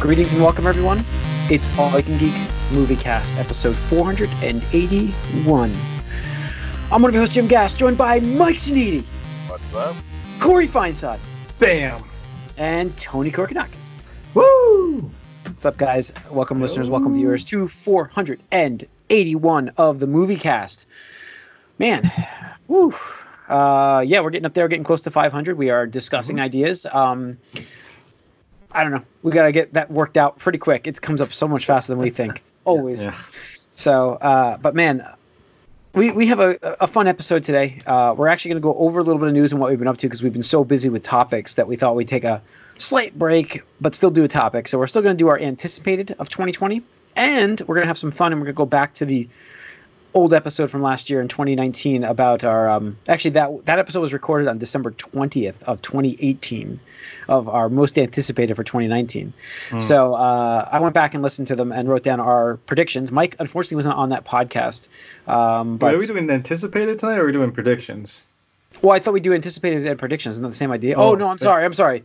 Greetings and welcome, everyone. It's All I Can Geek Movie Cast, episode 481. I'm one of your hosts, Jim Gass, joined by Mike Zanidi, What's up? Corey Feinsod, Bam! and Tony Korkanakis. Woo! What's up, guys? Welcome, listeners. Welcome, viewers, to 481 of the Movie Cast. Man, woo. Uh, yeah, we're getting up there, we're getting close to 500. We are discussing ideas. Um, I don't know. We got to get that worked out pretty quick. It comes up so much faster than we think. Always. Yeah. So, uh, but man, we, we have a, a fun episode today. Uh, we're actually going to go over a little bit of news and what we've been up to because we've been so busy with topics that we thought we'd take a slight break, but still do a topic. So we're still going to do our anticipated of 2020, and we're going to have some fun, and we're going to go back to the old episode from last year in 2019 about our um, actually that that episode was recorded on December 20th of 2018 of our most anticipated for 2019. So uh, I went back and listened to them and wrote down our predictions. Mike unfortunately wasn't on that podcast, um, Wait, are we doing anticipated tonight or are we doing predictions? well, I thought we do anticipated and predictions. Isn't that the same idea? Oh, Oh, no, I'm same. sorry. I'm sorry.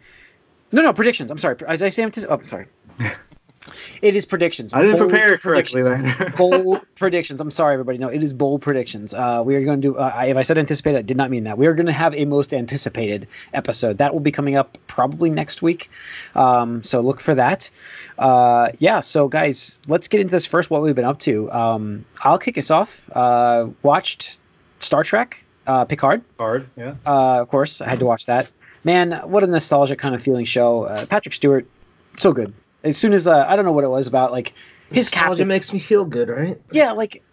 No, no, predictions. I'm sorry. As I say, antici- oh, sorry. it is predictions. I didn't Bold prepare correctly then. bold predictions. I'm sorry, everybody. No, it is bold predictions. Uh, we are going to do. Uh, I- if I said anticipated, I did not mean that. We are going to have a most anticipated episode that will be coming up probably next week. Um, so look for that. Uh, yeah. So guys, let's get into this first. What we've been up to. Um, I'll kick us off. Uh, watched Star Trek, uh, Picard. Hard, yeah. Uh, of course, I had to watch that. Man, what a nostalgic kind of feeling show. Uh, Patrick Stewart, so good. As soon as uh, I don't know what it was about, like his Nostalgia captain. makes me feel good, right? yeah, like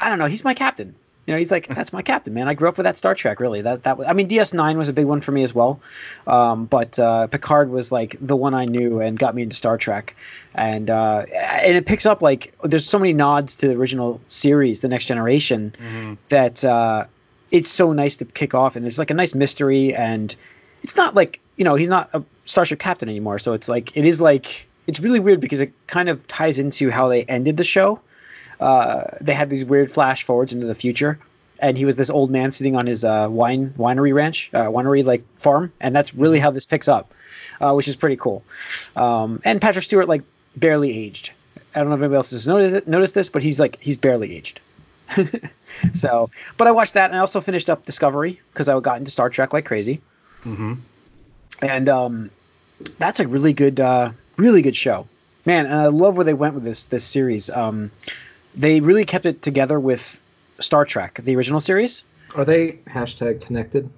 I don't know. He's my captain. You know, he's like that's my captain, man. I grew up with that Star Trek. Really, that that was, I mean, DS9 was a big one for me as well, um, but uh, Picard was like the one I knew and got me into Star Trek, and uh, and it picks up like there's so many nods to the original series, The Next Generation, that uh, it's so nice to kick off, and it's like a nice mystery, and it's not like you know he's not a Starship captain anymore, so it's like it is like it's really weird because it kind of ties into how they ended the show. Uh, they had these weird flash forwards into the future, and he was this old man sitting on his uh, wine winery ranch, uh, winery like farm, and that's really how this picks up, uh, which is pretty cool. Um, and Patrick Stewart like barely aged. I don't know if anybody else has noticed noticed this, but he's like he's barely aged. so, but I watched that, and I also finished up Discovery because I got into Star Trek like crazy, Mm-hmm. and um, that's a really good, uh, really good show, man. And I love where they went with this this series. Um, they really kept it together with Star Trek, the original series. Are they hashtag connected?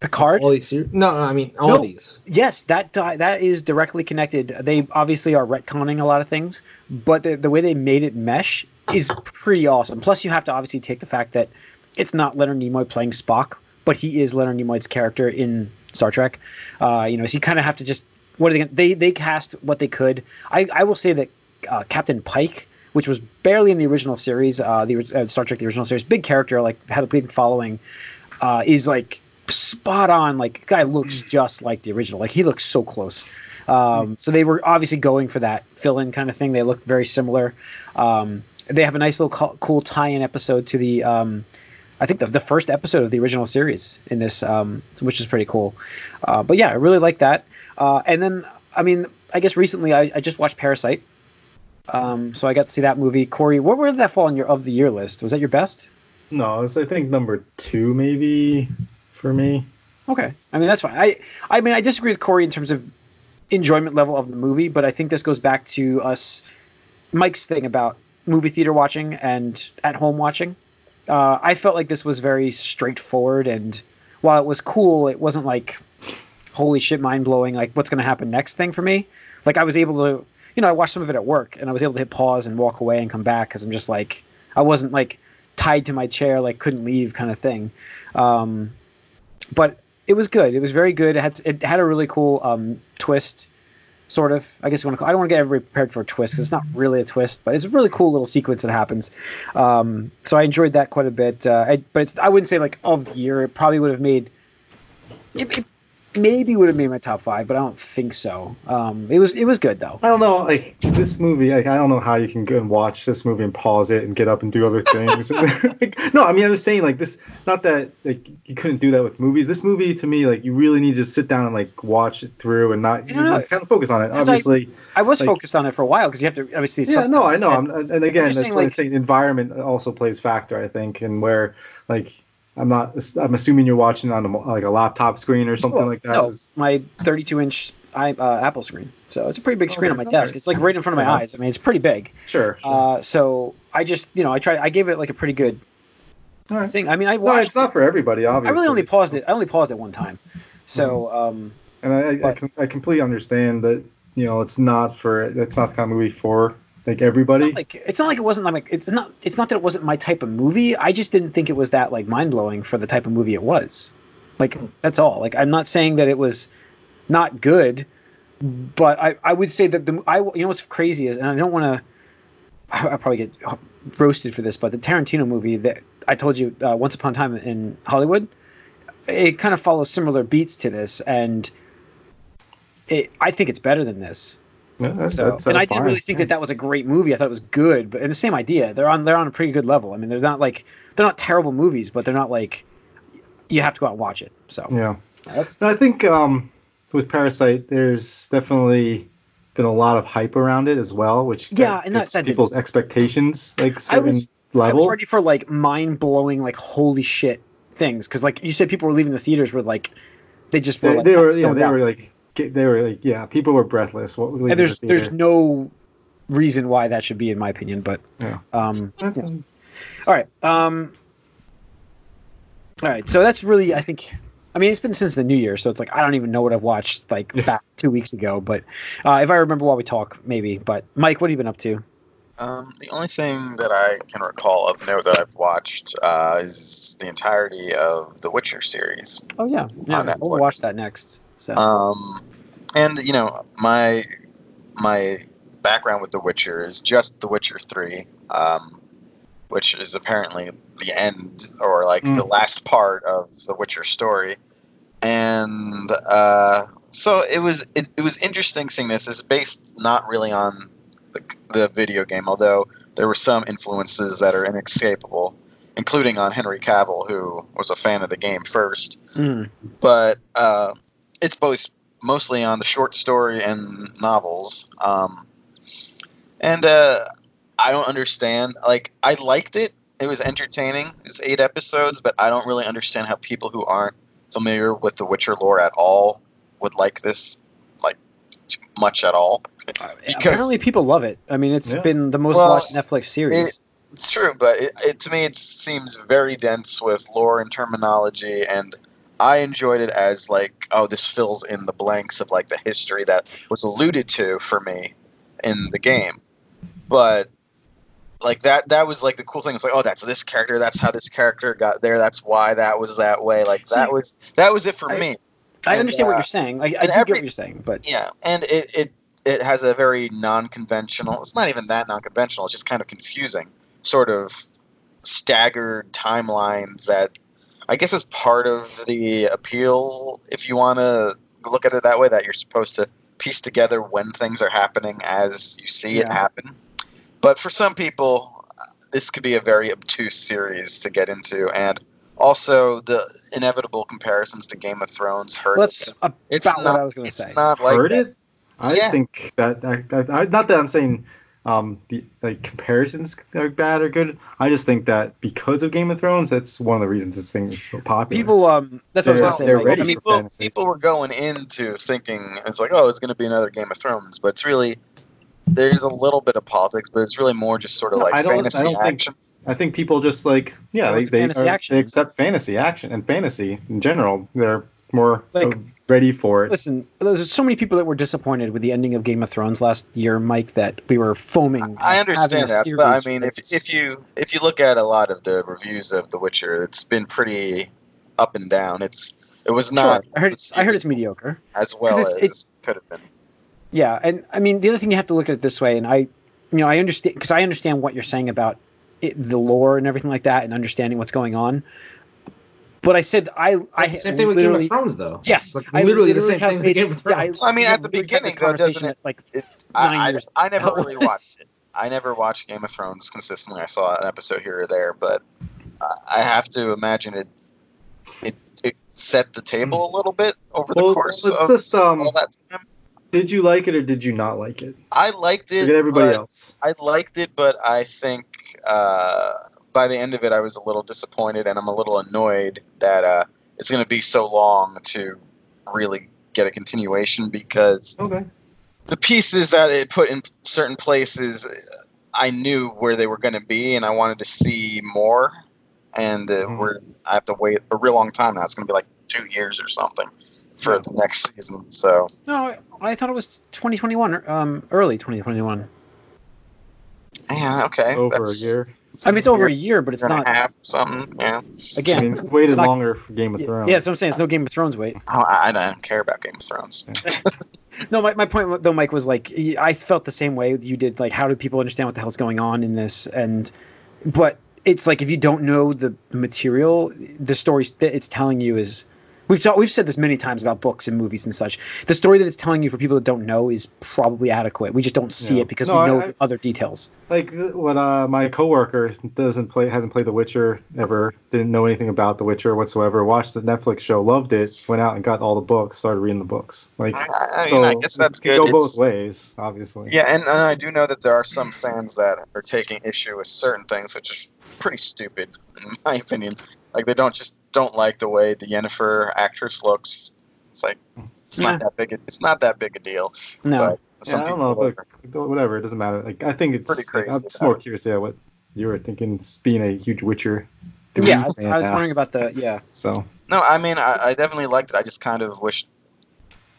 Picard. All these ser- No, I mean all No. these. Yes, that di- that is directly connected. They obviously are retconning a lot of things, but the, the way they made it mesh is pretty awesome. Plus, you have to obviously take the fact that it's not Leonard Nimoy playing Spock, but he is Leonard Nimoy's character in Star Trek. Uh, you know, so you kind of have to just what are they? Gonna, they they cast what they could. I I will say that uh, Captain Pike, which was barely in the original series, uh, the uh, Star Trek the original series, big character, like had a big following, uh, is like spot on. Like guy looks just like the original. Like he looks so close. Um, so they were obviously going for that fill-in kind of thing. They look very similar. Um, they have a nice little co- cool tie-in episode to the. Um, I think the, the first episode of the original series in this, um, which is pretty cool. Uh, but yeah, I really like that. Uh, and then, I mean, I guess recently I, I just watched Parasite. Um, so I got to see that movie. Corey, where, where did that fall on your of the year list? Was that your best? No, it's I think number two maybe for me. Okay, I mean that's fine. I I mean I disagree with Corey in terms of enjoyment level of the movie, but I think this goes back to us Mike's thing about movie theater watching and at home watching. Uh, I felt like this was very straightforward, and while it was cool, it wasn't like holy shit, mind blowing. Like what's going to happen next thing for me. Like I was able to, you know, I watched some of it at work, and I was able to hit pause and walk away and come back because I'm just like I wasn't like tied to my chair, like couldn't leave kind of thing. Um, but it was good. It was very good. It had it had a really cool um, twist, sort of. I guess you want to. Call, I don't want to get everybody prepared for a twist because it's not really a twist, but it's a really cool little sequence that happens. Um, so I enjoyed that quite a bit. Uh, I, but I wouldn't say like of the year. It probably would have made. It, it, maybe would have made my top five, but I don't think so. Um, it was it was good though. I don't know, like this movie. Like, I don't know how you can go and watch this movie and pause it and get up and do other things. like, no, I mean I'm just saying like this. Not that like you couldn't do that with movies. This movie to me like you really need to sit down and like watch it through and not I don't know. kind of focus on it. Obviously, I was Like- focused on it for a while because you have to obviously. yeah, no, I know. And- and again, that's saying, why I'm like- saying environment also plays factor. I think, and where like I'm not. I'm assuming you're watching on a, like a laptop screen or something like that. No, my 32 inch i uh, Apple screen. So it's a pretty big screen Okay, on my desk. It's like right in front of my Yeah. eyes. I mean, it's pretty big. Sure. sure. Uh, so I just, you know, I tried. I gave it like a pretty good right. thing. I mean, I watched. No, it's not for everybody, obviously. I really only paused it. I only paused it one time. So um, And I, I, I, But- I completely understand that you know it's not for it's not the kind of movie for like everybody. it's not like it's not like it wasn't like it's not it's not that it wasn't my type of movie. I just didn't think it was that like mind blowing for the type of movie it was. Like that's all. Like I'm not saying that it was not good, but I I would say that the I you know what's crazy is and I don't want to. I probably get roasted for this, but the Tarantino movie that I told you uh, Once Upon a Time in Hollywood, it kind of follows similar beats to this, and it I think it's better than this. Yeah, that's, So, that's, and uh, I didn't really think that that was a great movie. I thought it was good, but and the same idea. They're on they're on a pretty good level. I mean, they're not like they're not terrible movies, but they're not like you have to go out and watch it. So Yeah. that's No, I think um, with Parasite, there's definitely been a lot of hype around it as well, which Yeah, and that- gets that did- people's expectations like I certain was- I was ready for like mind blowing, like holy shit things, because like you said, people were leaving the theaters with like they just were they, like, they were, yeah, they out. were like, they were like, yeah, people were breathless. What, leaving and there's the there's no reason why that should be, in my opinion. But Yeah. um, yeah. all right, um, all right. So that's really, I think. I mean, it's been since the new year, so it's like I don't even know what I've watched like back two weeks ago. But uh, if I remember while we talk, maybe. But Mike, what have you been up to? Um, the only thing that I can recall of note that I've watched uh, is the entirety of the Witcher series. Oh yeah, yeah. We'll watch that next. So Um, and you know, my my background with The Witcher is just The Witcher Three, um, which is apparently the end or like the Mm. last part of the Witcher story, and uh, so it was it, it was interesting seeing this. It's based not really on the, the video game, although there were some influences that are inescapable, including on Henry Cavill, who was a fan of the game first mm, but uh, it's both mostly on the short story and novels. Um, and uh, I don't understand. Like, I liked it. It was entertaining. It's eight episodes, but I don't really understand how people who aren't familiar with the Witcher lore at all would like this, like, too much at all. apparently people love it. I mean, it's Yeah. been the most Well, watched Netflix series. It's true, but it, it, to me, it seems very dense with lore and terminology, and I enjoyed it as like, oh, this fills in the blanks of like the history that was alluded to for me in the game. But like that, that was like the cool thing. It's like, oh, that's this character. That's how this character got there. That's why that was that way. Like that See, was that was it for I- me. I and, understand what uh, you're saying. I, I do and get what you're saying, but Yeah, and it it it has a very non-conventional. It's not even that non-conventional. It's just kind of confusing, sort of staggered timelines that I guess is part of the appeal. If you want to look at it that way, that you're supposed to piece together when things are happening as you see it happen. But for some people, this could be a very obtuse series to get into, and also the inevitable comparisons to Game of Thrones hurt. that's it. about It's what not- I was going to it's say. not like heard that. it. I Yeah. think that, that, that I, not that I'm saying um, the like comparisons are bad or good. I just think that because of Game of Thrones, that's one of the reasons this thing is so popular. People, um, that's what I was They're- going to say. they're Mike. ready I mean, people, fantasy. people were going into thinking it's like, oh, it's going to be another Game of Thrones, but it's really there's a little bit of politics, but it's really more just sort of No, like I don't- I fantasy don't think- action. I think people just like yeah, They they fantasy are- they accept fantasy action and fantasy in general. They're more Like- ready for it. listen, there's so many people that were disappointed with the ending of Game of Thrones last year, Mike, that we were foaming. I at understand that, but I mean, if if you if you look at a lot of the reviews of The Witcher, it's been pretty up and down. It's it was Sure, not I heard it's, I heard it's mediocre. as well it's- as it's- could have been. Yeah, and I mean the other thing you have to look at it this way, and I, you know, I understand because I understand what you're saying about it, the lore and everything like that, and understanding what's going on. But I said I I It's the same thing with Game of Thrones, though. yes, It's like I literally the same thing with Game of yeah, I- I mean, at the beginning, though, doesn't it- like It, I, I, I never really watched it. I never watched Game of Thrones consistently. I saw an episode here or there, but I- I have to imagine it. It, it set the table a little bit over the course of just um, all that time. did you like it or did you not like it? I liked it. Forget everybody but- else. I liked it, but I think uh, by the end of it, I was a little disappointed, and I'm a little annoyed that uh, it's going to be so long to really get a continuation because Okay. the pieces that it put in certain places, I knew where they were going to be, and I wanted to see more. And uh, Mhm. we're I have to wait a real long time now. It's going to be like two years or something for the next season. So no, I, I thought it was 2021, um, early 2021. yeah, okay, Over that's- a year. I mean, it's over a year, but it's year and not. a half, something. Yeah. Again, I mean, it's waited not- longer for Game of Thrones. yeah, that's what I'm saying. It's no Game of Thrones wait. Oh, I, I don't care about Game of Thrones. No, my, my point though, Mike, was like I felt the same way you did. Like, how do people understand what the hell's going on in this? And but it's like if you don't know the material, the story that it's telling you is. We've ta- we've said this many times about books and movies and such. The story that it's telling you for people that don't know is probably adequate. We just don't see Yeah. it because No, we know I- other details. like what uh my coworker doesn't play hasn't played The Witcher ever didn't know anything about The Witcher whatsoever watched the Netflix show loved it went out and got all the books started reading the books like I, I mean, so I guess that's it can good. go It's- both ways obviously Yeah, and, and I do know that there are some fans that are taking issue with certain things, which is pretty stupid, in my opinion. Like they don't just don't like the way the Yennefer actress looks. It's like it's Yeah. not that big. A, it's not that big a deal. No, But yeah, I don't know but whatever it doesn't matter like I think it's Pretty crazy I'm just more it. curious yeah what you were thinking it's being a huge Witcher yeah, I was, I was wondering about the yeah. so No, I mean I, I definitely liked it. I just kind of wish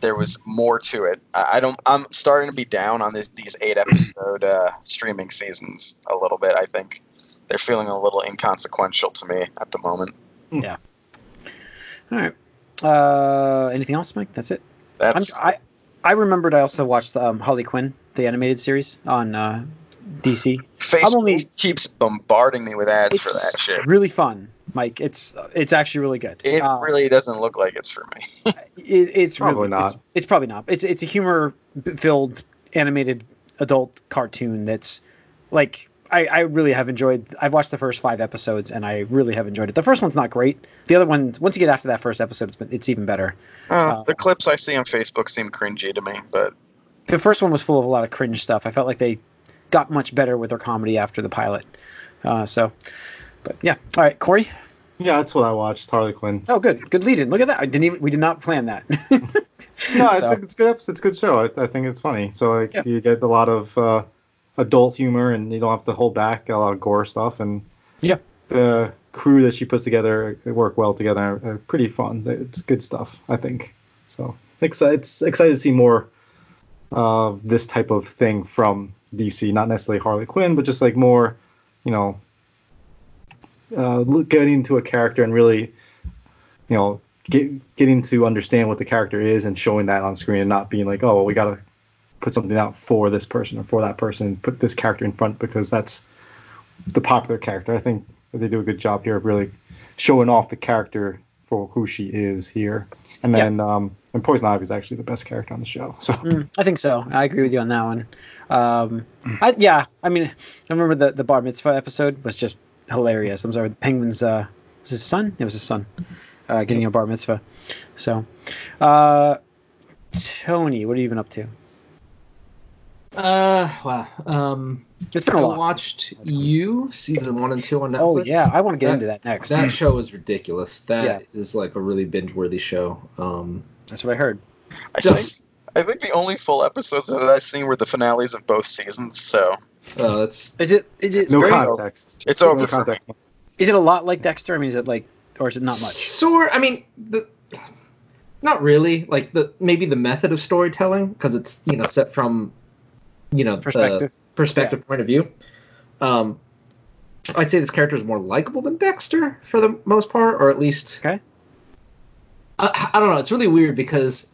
there was more to it. I, I don't. I'm starting to be down on this, these eight episode uh, streaming seasons a little bit. I think they're feeling a little inconsequential to me at the moment. All right. Uh, anything else, Mike? That's it. I'm, I I remembered I also watched um, Harley Quinn, the animated series on uh, DC. Facebook only- keeps bombarding me with ads for that shit. really fun, Mike. It's it's actually really good. It Uh, really doesn't look like it's for me. it- it's Probably really, not. It's, it's probably not. It's it's a humor filled animated adult cartoon that's like I, I really have enjoyed. I've watched the first five episodes and I really have enjoyed it. The first one's not great. The other one, once you get after that first episode, it's been, it's even better. Uh, the clips I see on Facebook seem cringy to me, but The first one was full of a lot of cringe stuff. I felt like they got much better with their comedy after the pilot. Uh, so, but yeah. All right, Corey. yeah that's what I watched Harley Quinn Oh, good, good lead in. Look at that. I didn't even. We did not plan that. No, it's So- a, it's good. It's a good show. I, I think it's funny. So like Yeah. you get a lot of uh, adult humor, and you don't have to hold back a lot of gore stuff. And Yeah. the crew that she puts together work well together. Are, are pretty fun. It's good stuff. I think. So excited. It's excited to see more of this type of thing from DC. Not necessarily Harley Quinn, but just like more, you know, uh, getting into a character and really, you know, get, getting to understand what the character is and showing that on screen and not being like, oh, well, we got to put something out for this person or for that person put this character in front because that's the popular character. I think they do a good job here of really showing off the character for who she is here. And Yeah. then, um, and Poison Ivy is actually the best character on the show. So Mm, I think so. I agree with you on that one. Um, I, yeah, I mean, I remember the the bar mitzvah episode was just hilarious. I'm sorry, the penguin's uh, was his son? It was his son, uh, getting a bar mitzvah. So, uh, Tony, what have you been up to? Uh, wow. Um, It's been I a lot. watched you season one and two on Netflix. Oh yeah, I want to get That- into that next. That show is ridiculous. That is Yeah. like a really binge-worthy show. Um, That's what I heard. I think I think the only full episodes that I've seen were the finales of both seasons. So uh, that's Is it? Is it? no very- context. it's over for me. context. Is it a lot like Dexter? I mean, is it like, or is it not much? Sort. I mean, the not really. Like the maybe the method of storytelling because it's you know set from you know the Perspective. perspective point of view. Um, I'd say this character is more likable than Dexter for the most part, or at least. Okay. I, I don't know. It's really weird because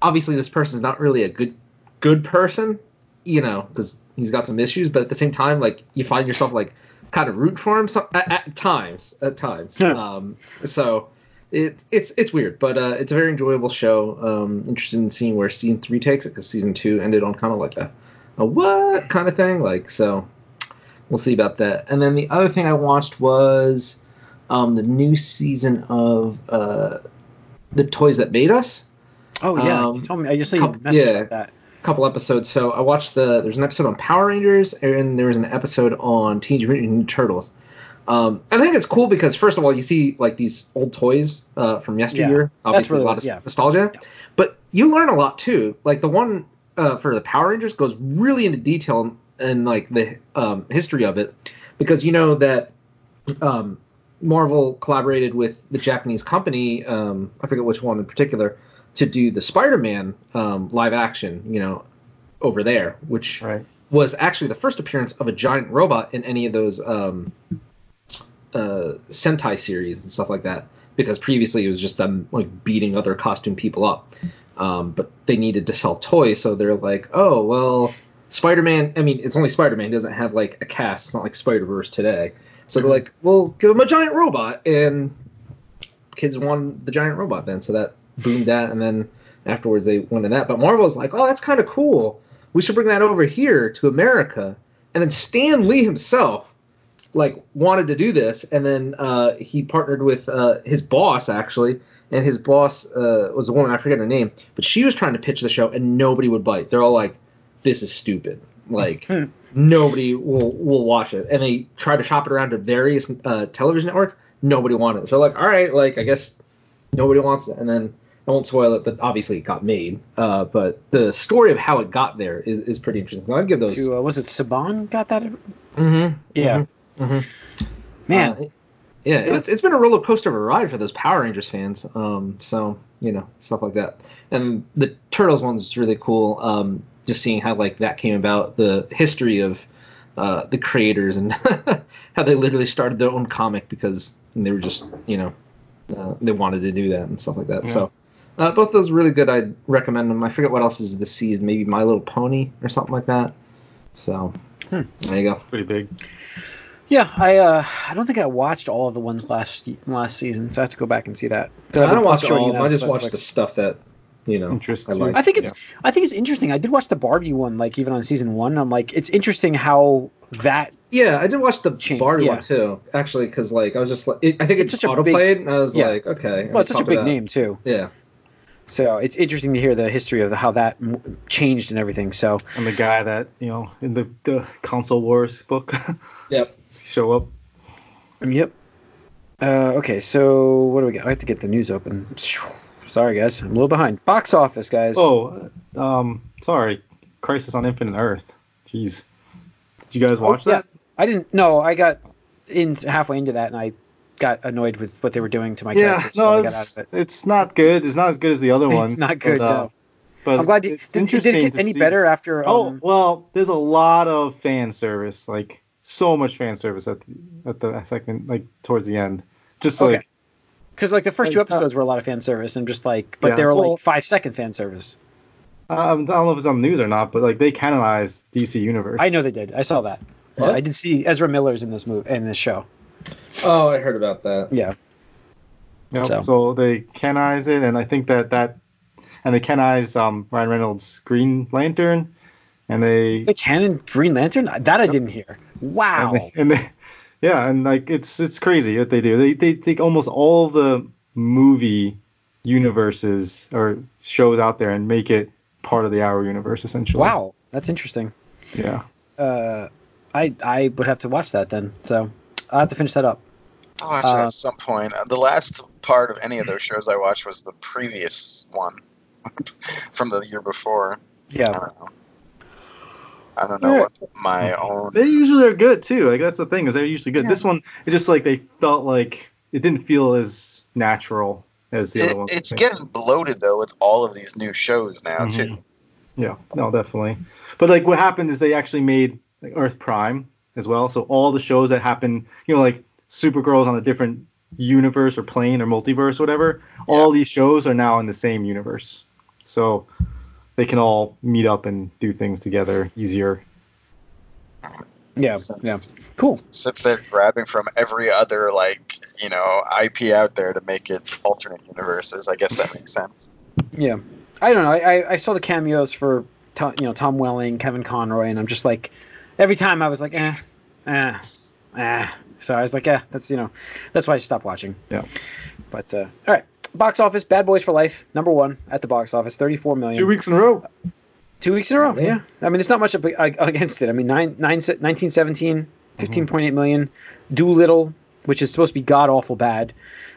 obviously this person is not really a good good person, you know, because he's got some issues. But at the same time, like you find yourself like kind of root for him so, at, at times. At times. Yeah. Um, so it, it's it's weird, but uh, it's a very enjoyable show. Um, interested in seeing where season three takes it because season two ended on kind of like a, a what kind of thing. Like so, we'll see about that. And then the other thing I watched was um, the new season of uh, the Toys That Made Us. Oh yeah, Um, you told me. I just saw you couple- message yeah. that. couple episodes. So I watched the there's an episode on Power Rangers and there was an episode on Teenage Mutant Ninja Turtles. Um, and I think it's cool because first of all, you see like these old toys uh, from yesteryear. Yeah, Obviously, really a lot of yeah. nostalgia, Yeah. but you learn a lot too. Like the one uh, for the Power Rangers goes really into detail and like the um, history of it, because you know that um, Marvel collaborated with the Japanese company. Um, I forget which one in particular to do the Spider-Man um, live action. You know, over there, which Right. was actually the first appearance of a giant robot in any of those um, uh, Sentai series and stuff like that. Because previously it was just them like beating other costume people up, um, but they needed to sell toys, so they're like, oh well, Spider-Man. I mean, it's only Spider-Man. Doesn't have like a cast. It's not like Spider-Verse today. So they're like, well, give him a giant robot, and kids won the giant robot then. So that boomed that, and then afterwards they went to that. But Marvel's like, oh, that's kind of cool. We should bring that over here to America. And then Stan Lee himself, like, wanted to do this, and then uh, he partnered with uh, his boss actually, and his boss uh, was a woman I forget her name, but she was trying to pitch the show, and nobody would bite. They're all like, "This is stupid." Like Hmm. nobody will will watch it, and they tried to shop it around to various uh, television networks. Nobody wanted it. So like, all right, like I guess nobody wants it, and then I won't spoil it, but obviously it got made. Uh, but the story of how it got there is, is pretty interesting. So I'd give those. To uh, was it Saban got that? Mhm, Yeah. mhm. Man, Uh, yeah, it's, it's been a roller coaster of a ride for those Power Rangers fans. Um, so you know stuff like that, and the Turtles one was really cool. Um, just seeing how like that came about, the history of uh, the creators, and how they literally started their own comic because they were just you know uh, they wanted to do that and stuff like that. So. Uh, both those really good. I'd recommend them. I forget what else is this season. Maybe My Little Pony or something like that. So Hmm. there you go. Pretty big. Yeah. I uh, I don't think I watched all of the ones last last season, so I have to go back and see that. I don't watch sure all. of them. I just but, watch like- the stuff that you know Interests I like. I think it's I think it's interesting. I did watch the Barbie one, like even on season one. I'm like, it's interesting how that Yeah, I did watch the Change, Barbie yeah. one too. Actually, because like I was just like, it, I think It's it's, such a auto big- played, and I was yeah. like, okay. well, it's such a big name too. Yeah, So it's interesting to hear the history of how that m- changed and everything. So And the guy that you know in the the console wars book yep. Show up. Yep. Uh, okay, so what do we got? I have to get the news open. Sorry, guys, I'm a little behind. Box office, guys. Oh, um, sorry, Crisis on Infinite Earth. Jeez, did you guys Oh, watch yeah. that? I didn't. No, I got in halfway into that, and I got annoyed with what they were doing to my Yeah, character, so no, I got out it's, it. it's not good. It's not as good as the other It's ones. It's not good, But, uh, no. but I'm glad. It's did, did it get any see- better after? Oh Um, well, there's a lot of fan service, like so much fan service at the, at the second, like towards the end. Just Okay. like because like the first two Like, uh, episodes were a lot of fan service, and just like, but Yeah, they were well- like five second fan service. um, I don't know if it's on the news or not, but like they canonized DC Universe. I know they did. I saw that. Yeah, I did see Ezra Miller's in this movie in this show. Oh, I heard about that. Yeah. Yep, So. so. they canonize it, and I think that that, and they canonize um, Ryan Reynolds' Green Lantern, and they The canon Green Lantern that I didn't hear. Wow. And they, and they, yeah, and like it's it's crazy what they do. They they take almost all the movie universes or shows out there and make it part of the Arrow universe essentially. Wow, that's interesting. Yeah. Uh, I I would have to watch that then. So I will have to finish that up. I'll watch Uh, it at some point. The last part of any of those shows I watched was the previous one from the year before. I Yeah. Don't know. I don't know what my own. They usually are good too. Like that's the thing is they're usually good. Yeah. This one it just like they felt like it didn't feel as natural as the It, other ones. it's getting bloated though with all of these new shows now Mhm. too. Yeah, no, definitely. But like what happened is they actually made like, Earth Prime as well. So all the shows that happen, you know, like Supergirl's on a different universe or plane or multiverse, or whatever. All these shows are now in the same universe, so they can all meet up and do things together easier. Yeah, Since- yeah. Cool. Since they're grabbing from every other like you know IP out there to make it alternate universes, I guess that makes sense. Yeah, I don't know. I, I, I saw the cameos for Tom, you know Tom Welling, Kevin Conroy, and I'm just like, every time I was like, eh, eh, eh. So I was like, yeah, that's you know, that's why I stopped watching. Yeah. But uh, all right, box office, Bad Boys for Life, number one at the box office, 34 million. Two weeks in a row. Two weeks in a row. Yeah. Yeah. I mean, there's not much against it. I mean, nine, nine, 1917, 15.8 million. Dolittle, which is supposed to be god awful bad.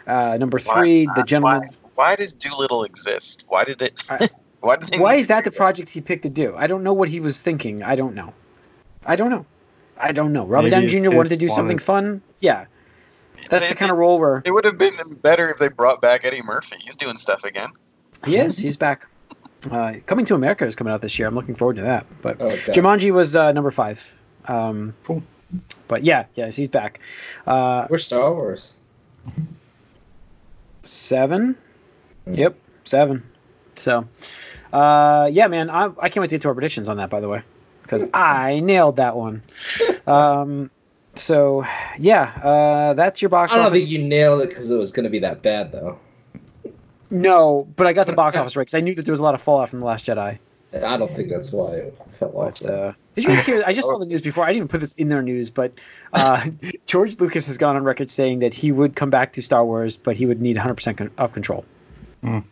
Uh, number three, Why- The Gentleman. Why, why does Dolittle exist? Why did it? Why did? Why is that the project he picked to do? I don't know what he was thinking. I don't know. I don't know. I don't know. Robert Maybe Downey Jr. wanted to kids do something fun. Yeah, that's They- the kind of role where It would have been better if they brought back Eddie Murphy. He's doing stuff again. he is. He's back. Uh, Coming to America is coming out this year. I'm looking forward to that. But Okay. Jumanji was uh, number five. Um, Cool. But yeah, yes, he's back. Uh, We're Star Wars. seven. Hmm. Yep, seven. So, uh, yeah, man, I, I can't wait to get to our predictions on that. By the way, because I nailed that one. Um, so yeah, uh, that's your box office. I don't office. think you nailed it because it was going to be that bad, though. No, but I got the box office right because I knew that there was a lot of fallout from the Last Jedi. I don't think that's why it felt like But, that. uh, did you guys hear? I just saw the news before. I didn't even put this in their news, but uh, George Lucas has gone on record saying that he would come back to Star Wars, but he would need 100% con- of control.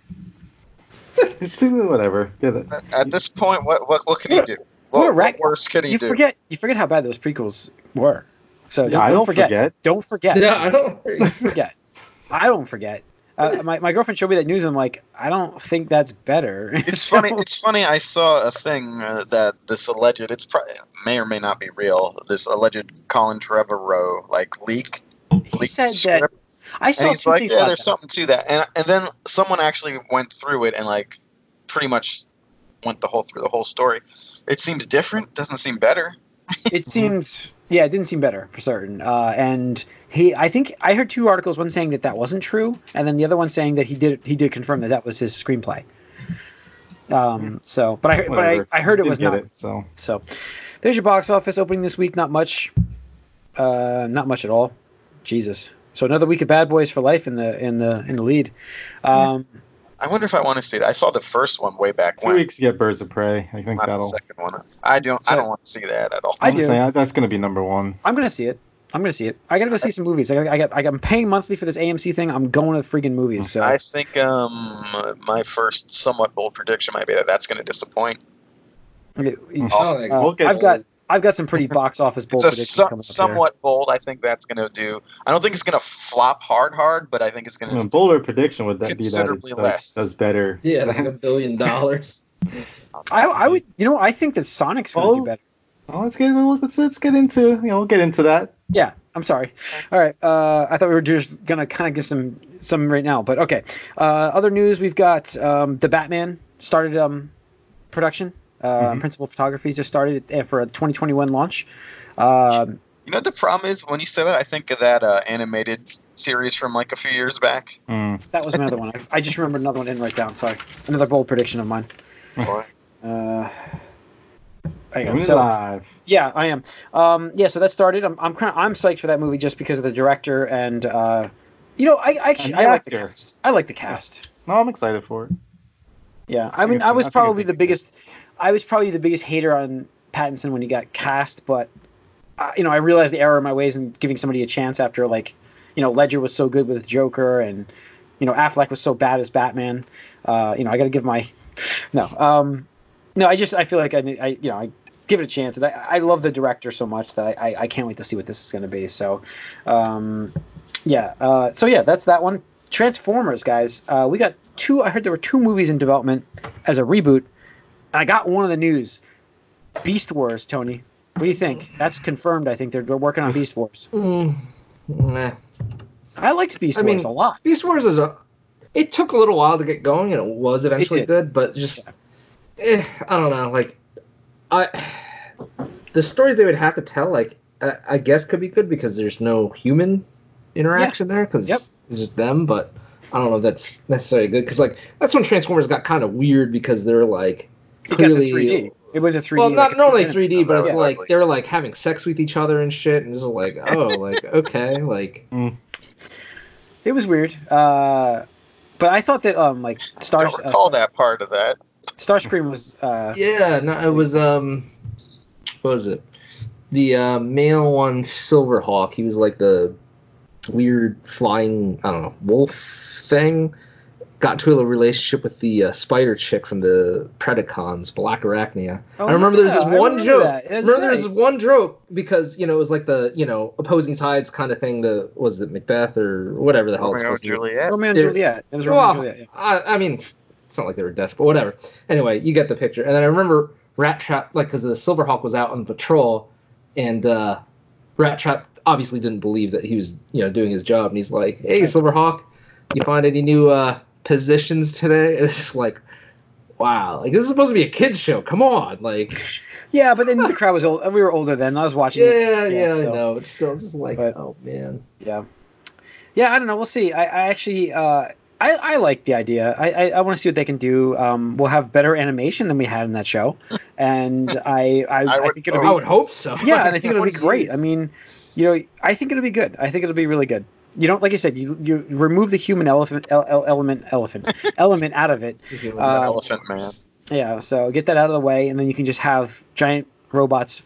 It's too whatever. Get it. At this point, what what, what can he do? What, what worse can he You do? forget, you forget how bad those prequels were. So Yeah, don't, I don't don't forget. forget. Don't forget. yeah, I don't. Don't forget. I don't forget. Uh, my, my girlfriend showed me that news. And I'm like, I don't think that's better. It's So- funny. It's funny. I saw a thing uh, that this alleged. It's pro- may or may not be real. This alleged Colin Trevorrow like leak. he leaked said that. I saw and he's like, yeah, there's that. something to that. And and then someone actually went through it and like pretty much went the whole through the whole story. It seems different. Doesn't seem better. it seemed yeah it didn't seem better for certain. Uh, and he i think i heard two articles one saying that that wasn't true and then the other one saying that he did he did confirm that that was his screenplay. Um so but i heard- but I, I heard it was not. It, so. So there's your box office opening this week. Not much uh not much at all. Jesus. So another week of bad boys for life in the in the in the lead. Um I wonder if I want to see that. I saw the first one way back two when. weeks to get Birds of Prey. I think Not the that'll. second one. I don't. I don't want to see that at all. I I'm just do. saying, that's gonna be number one. i'm gonna see it i'm gonna see it i gotta go see some movies i got i got I got- i'm paying monthly for this amc thing i'm going to the freaking movies so I think um my first somewhat bold prediction might be that that's going to disappoint. Okay, Oh, Uh, We'll get- I've got I've got some pretty box office bold It's a predictions so, coming up here. somewhat bold. I think that's going to do. I don't think it's going to flop hard, hard, but I think it's going I to. mean, bolder prediction would that be that Considerably it does, less. does better. yeah, like a billion dollars. I, I would you know I think that Sonic's going to do Oh. better. Well, let's get let's, let's get into you know we'll get into that. Yeah, I'm sorry. All right, uh, I thought we were just gonna kind of get some some right now, but okay. Uh, other news: we've got um, the Batman started um, production. Uh, Mhm. Principal photography just started uh, for a 2021 launch. Um, You know what the problem is when you say that? I think of that uh, animated series from like a few years back. Mm. that was another one. I, I just remembered another one I didn't write down. Sorry, another bold prediction of mine. Boy. Uh, there you go. Doing it So- live. Yeah, I am. Um, yeah, so that started. I'm I'm kind of I'm psyched for that movie just because of the director and uh, you know I I, actually, I like the cast. I like the cast. No, I'm excited for it. Yeah, I think mean I was probably the gonna be biggest. I was probably the biggest hater on Pattinson when he got cast, but uh, you know I realized the error of my ways in giving somebody a chance after like you know Ledger was so good with Joker and you know Affleck was so bad as Batman. Uh, you know I got to give my no um no I just I feel like I I you know I give it a chance. And I, I love the director so much that I, I, I can't wait to see what this is going to be. So um yeah uh, so yeah that's that one. Transformers guys. Uh, we got two I heard there were two movies in development as a reboot I got one of the news Beast Wars Tony what do you think that's confirmed I think they're, they're working on Beast Wars Mm, nah. I liked Beast I mean, Wars a lot Beast Wars is a. It took a little while to get going, and it was eventually did. good, but just, eh, I don't know. Like, I, the stories they would have to tell, like, I, I guess could be good because there's no human interaction there because Yep. it's just them. But I don't know if that's necessarily good because like that's when Transformers got kind of weird because they're like You got the clearly 3D. It went to 3D. well, not a not only 3D, but Yeah. it's like they're like having sex with each other and shit, and it's just like, oh, like okay, like It was weird. Uh, but I thought that um like Star don't recall that part of that. Starscream was uh yeah, no, it was um, what was it? The uh, male one, Silverhawk. He was like the weird flying, I don't know, wolf thing. Got to a relationship with the uh, spider chick from the Predacons, Black Arachnia. Oh, I remember there was yeah, this I one remember joke. that. That's remember there was this one joke because you know it was like the you know opposing sides kind of thing. The was it Macbeth or whatever the hell Romeo and supposed to be. Juliet. Romeo and Juliet. It was Romeo Well, and Juliet. Yeah. I, I mean, it's not like they were desperate, but whatever. Anyway, you get the picture. And then I remember Rat Trap, like, because the Silverhawk was out on patrol, and uh, Rat Trap obviously didn't believe that he was, you know, doing his job. And he's like, "Hey, Silverhawk, you find any new uh, positions today?" And it's just like, wow, like this is supposed to be a kids show. Come on, like, Yeah, but then the crowd was old. We were older then. I was watching. it. yeah, yeah, so- I know. It's still just like, But- oh man. Yeah. Yeah, I don't know. We'll see. I, I actually, uh, I, I like the idea. I, I, I want to see what they can do. Um, we'll have better animation than we had in that show, and I, I, I, would- think it'll I be. would hope so. Yeah, and I think it'll be great. years. I mean, you know, I think it'll be good. I think it'll be really good. You don't, like I said, you you remove the human elephant el, el- element elephant element out of it. Uh, Elephant Man. Yeah, so get that out of the way, and then you can just have giant robots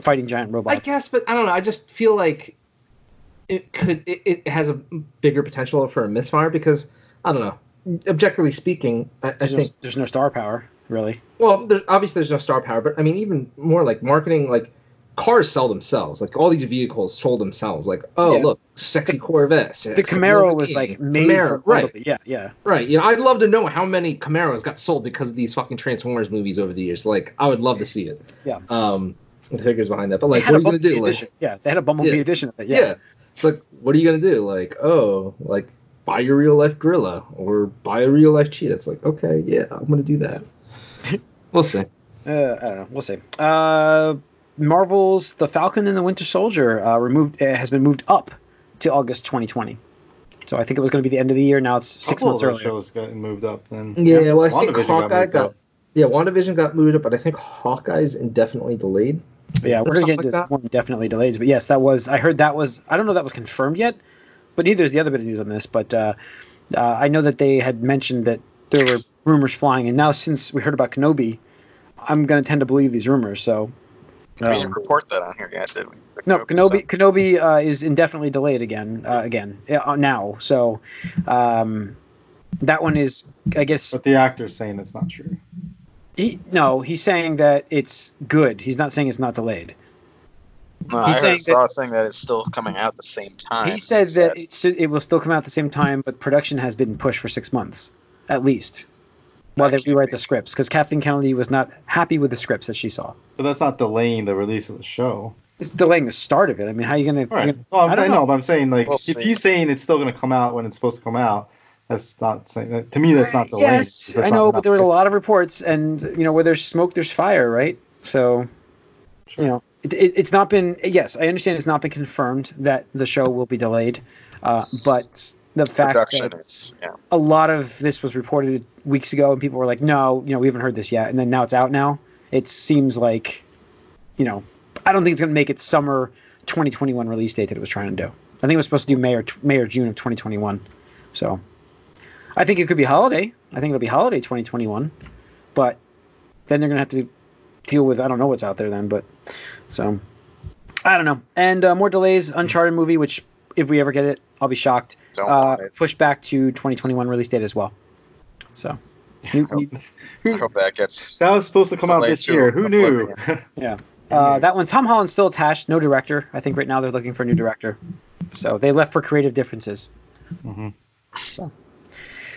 fighting giant robots. I guess, but I don't know. I just feel like it could. It, it has a bigger potential for a misfire because I don't know. Objectively speaking, I, I there's, no, think. there's no star power really. Well, there's, obviously there's no star power, but I mean, even more like marketing. Like cars sell themselves. Like all these vehicles sold themselves. Like oh Yeah. look, sexy Corvettes. The Camaro was like made Camaro, for right. Yeah, yeah. Right. You know, I'd love to know how many Camaros got sold because of these fucking Transformers movies over the years. Like, I would love to see it. Yeah. Um, the figures behind that. But like, what are you gonna do? Like, yeah, they had a Bumblebee Yeah. edition of it. yeah. Yeah. It's like, what are you gonna do? Like, oh, like buy your real life gorilla or buy a real life cheetah. It's like, okay, yeah, I'm gonna do that. we'll see. Uh, I don't know. We'll see. Uh, Marvel's The Falcon and the Winter Soldier uh, removed uh, has been moved up to August 2020. So I think it was going to be the end of the year. Now it's six months of earlier. shows got moved up. Then Yeah, well, I think WandaVision Hawkeye moved got, yeah, WandaVision got moved up, but I think Hawkeye's indefinitely delayed. Yeah, we're going to get into that. one definitely delays. But yes, that was. I heard that was. I don't know if that was confirmed yet, but neither is the other bit of news on this. But uh, uh, I know that they had mentioned that there were rumors flying, and now since we heard about Kenobi, I'm going to tend to believe these rumors. So. We um, didn't report that on here yet, did we? The No, Kenobi. stuff. Kenobi uh, is indefinitely delayed again. Uh, again uh, now. So, um, that one is. I guess But the actor's saying it's not true. he. No, he's saying that it's good. He's not saying it's not delayed. No, he's I saying heard, saw a thing that it's still coming out at the same time. He said that it's, it will still come out at the same time, but production has been pushed for six months, at least, while they That can't rewrite be. the scripts. Because Kathleen Kennedy was not happy with the scripts that she saw. But that's not delaying the release of the show. It's delaying the start of it. I mean, how are you gonna? All right. gonna- Well, I'm, I I, don't know, know. but I'm saying like We'll if see. he's saying it's still going to come out when it's supposed to come out, that's not saying that, to me. That's not delaying. Yes, I know, but there were a lot of reports, and you know, where there's smoke, there's fire, right? So, Sure. you know, it, it, it's not been. Yes, I understand it's not been confirmed that the show will be delayed, uh, but the fact production that is yeah. a lot of this was reported weeks ago, and people were like, "No, you know, we haven't heard this yet," and then now it's out now. It seems like, you know, I don't think it's going to make its summer 2021 release date that it was trying to do. I think it was supposed to do May or May or June of 2021. So, I think it could be holiday. I think it'll be holiday 2021, but then they're going to have to deal with I don't know what's out there then, but so I don't know. And uh, more delays. Uncharted movie, which if we ever get it, I'll be shocked Don't uh, want pushed back to 2021 release date as well. So, new- new- I hope that gets. That was supposed to come out this year. Who knew? oblivion. uh, that one, Tom Holland's still attached, no director. I think right now they're looking for a new director. So they left for creative differences. Mhm.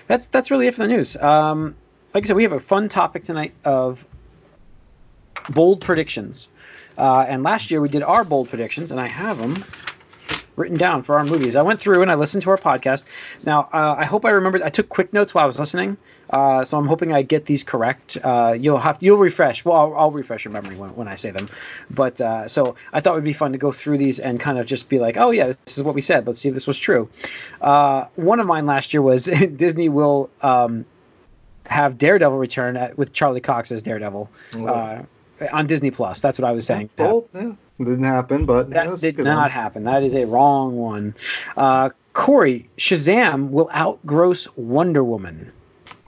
That's that's really it for the news. Um, like I said, we have a fun topic tonight of bold predictions. Uh, and last year we did our bold predictions, and I have them written down for our movies. I went through and I listened to our podcast. Now uh, I hope I remembered. I took quick notes while I was listening, uh, so I'm hoping I get these correct. Uh, you'll have you'll refresh. Well, I'll, I'll refresh your memory when, when I say them. But uh, so I thought it would be fun to go through these and kind of just be like, oh yeah, this is what we said. Let's see if this was true. Uh, one of mine last year was Disney will um, have Daredevil return at, with Charlie Cox as Daredevil. On Disney Plus. That's what I was saying. Bolt, yeah, didn't happen, but yeah, That a did not one. happen. That is a wrong one. Uh, Corey, Shazam will outgross Wonder Woman.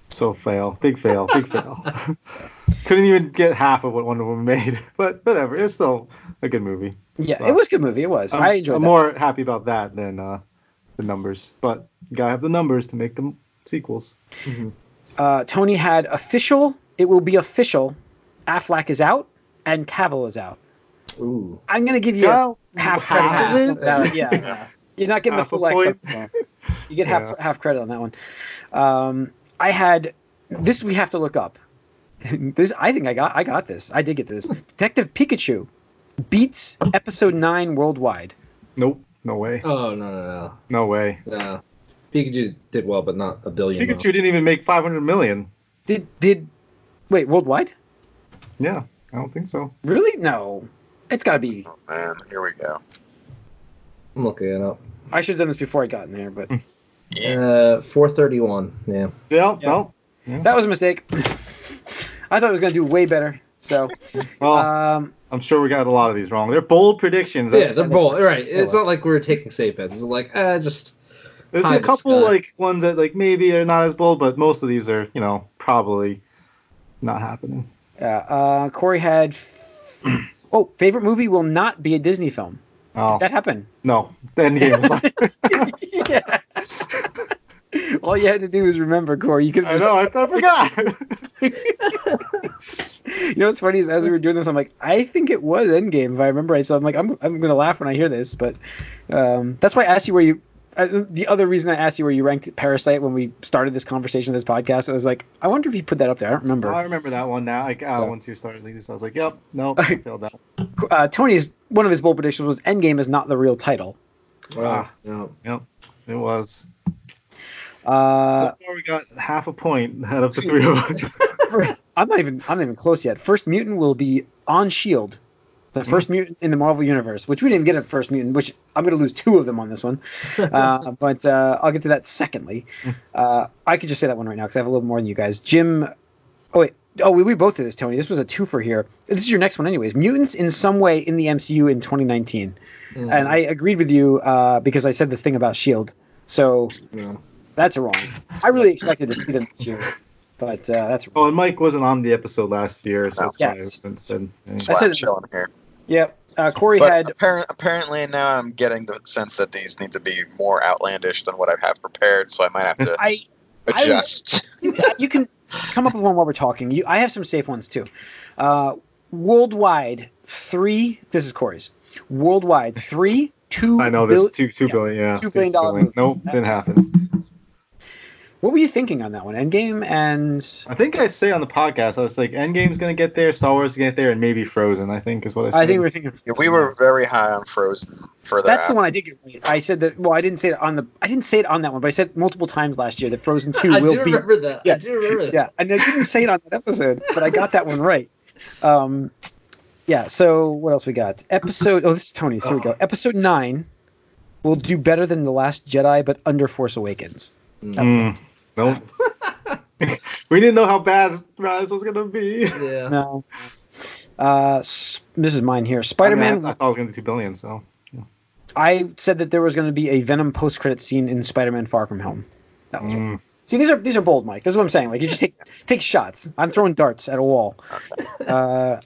So fail, big fail, big fail. Couldn't even get half of what Wonder Woman made, but whatever. It's still a good movie. Yeah, So- it was a good movie. It was. I'm, I enjoyed I'm that. more happy about that than uh, the numbers, but you gotta have the numbers to make the sequels. Uh, Tony had official. It will be official. Affleck is out and Cavill is out. Ooh. I'm gonna give you Yeah, half half credit. of it? Uh, yeah, you're not getting Half the a full X. point. up there. You get half Yeah. half credit on that one. Um, I had this. We have to look up. this I think I got. I got this. I did get this. Detective Pikachu beats Episode Nine worldwide. Nope, no way, Oh no no no way. no. No. Pikachu did well, but not a billion. Pikachu didn't even make 500 million. Did did wait worldwide? Yeah, I don't think so. Really? No. It's got to be. Oh, man, here we go. I'm looking it up. I should have done this before I got in there, but Yeah. Uh, 431. Yeah. Yeah, Yeah. well, that was a mistake. I thought it was going to do way better. So, well, um, I'm sure we got a lot of these wrong. They're bold predictions. That's yeah, they're fine. bold. Right. It's not like we were taking safe bets. It's like, uh, just There's a couple sky. like ones that like maybe are not as bold, but most of these are, you know, probably not happening. Yeah, uh, Corey had. F- oh, favorite movie will not be a Disney film. Oh That happened. no, then yeah. yeah. All you had to do was remember, Corey. You could. I know. I, I forgot. You know what's funny is as we were doing this, I'm like, I think it was Endgame if I remember right. So I'm like, I'm, I'm gonna laugh when I hear this, but um, that's why I asked you where you. Uh, the other reason I asked you where you ranked Parasite when we started this conversation, this podcast, I was like, I wonder if you put that up there. I don't remember. I remember that one now. Like uh, So- once you started leading, so I was like, "Yep, nope, I failed that." Uh, Tony's one of his bold predictions was Endgame is not the real title. wow. No. Yep, it was. Uh, so far, we got half a point ahead of the three of us. I'm not even I'm not even close yet. First mutant will be on Shield, the first mutant in the Marvel universe, which we didn't get a first mutant. Which I'm going to lose two of them on this one, uh, but uh, I'll get to that secondly. Uh, I could just say that one right now because I have a little more than you guys. Jim, oh wait, oh we, we both did this, Tony. This was a twofer here. This is your next one, anyways. Mutants in some way in the MCU in 2019, Mm, and I agreed with you uh, because I said this thing about Shield. So no. that's wrong. I really expected to see them this year, but uh, that's wrong. Oh, and Mike wasn't on the episode last year, so that's why I haven't said. anything. That's Flat it. chilling here. Yep. Uh, Corey But had appar- apparently now I'm getting the sense that these need to be more outlandish than what I have prepared, so I might have to I I was- adjust. you, you can come up with one while we're talking. You, I have some safe ones too. Uh, worldwide, three. This is Corey's. Worldwide, three, two. I know bil- this two two yeah, billion. Yeah, two billion dollar. Nope, didn't happen. What were you thinking on that one? Endgame and I think I say on the podcast, I was like, Endgame's gonna get there, Star Wars is gonna get there, and maybe Frozen. I think is what I said. I think we were thinking. Yeah, we were very high on Frozen further That's the one I did get right. I said that. Well, I didn't say it on the. I didn't say it on that one, but I said multiple times last year that Frozen Two I will do be. remember that. Yeah, I do remember that. Yeah, and I didn't say it on that episode, but I got that one right. Um, yeah. So what else we got? Episode. Oh, this is Tony's. Here we go. Episode nine will do better than the Last Jedi, but under Force Awakens. Mm, nope. we didn't know how bad Rise was gonna be. Yeah. No. Uh, this is mine here. Spider-Man. mean, I, I thought it was gonna be two billion. So I said that there was going to be a Venom post-credit scene in Spider-Man: Far From Home. That was mm, See, these are these are bold, Mike. This is what I'm saying. Like you just take take shots. I'm throwing darts at a wall. Uh,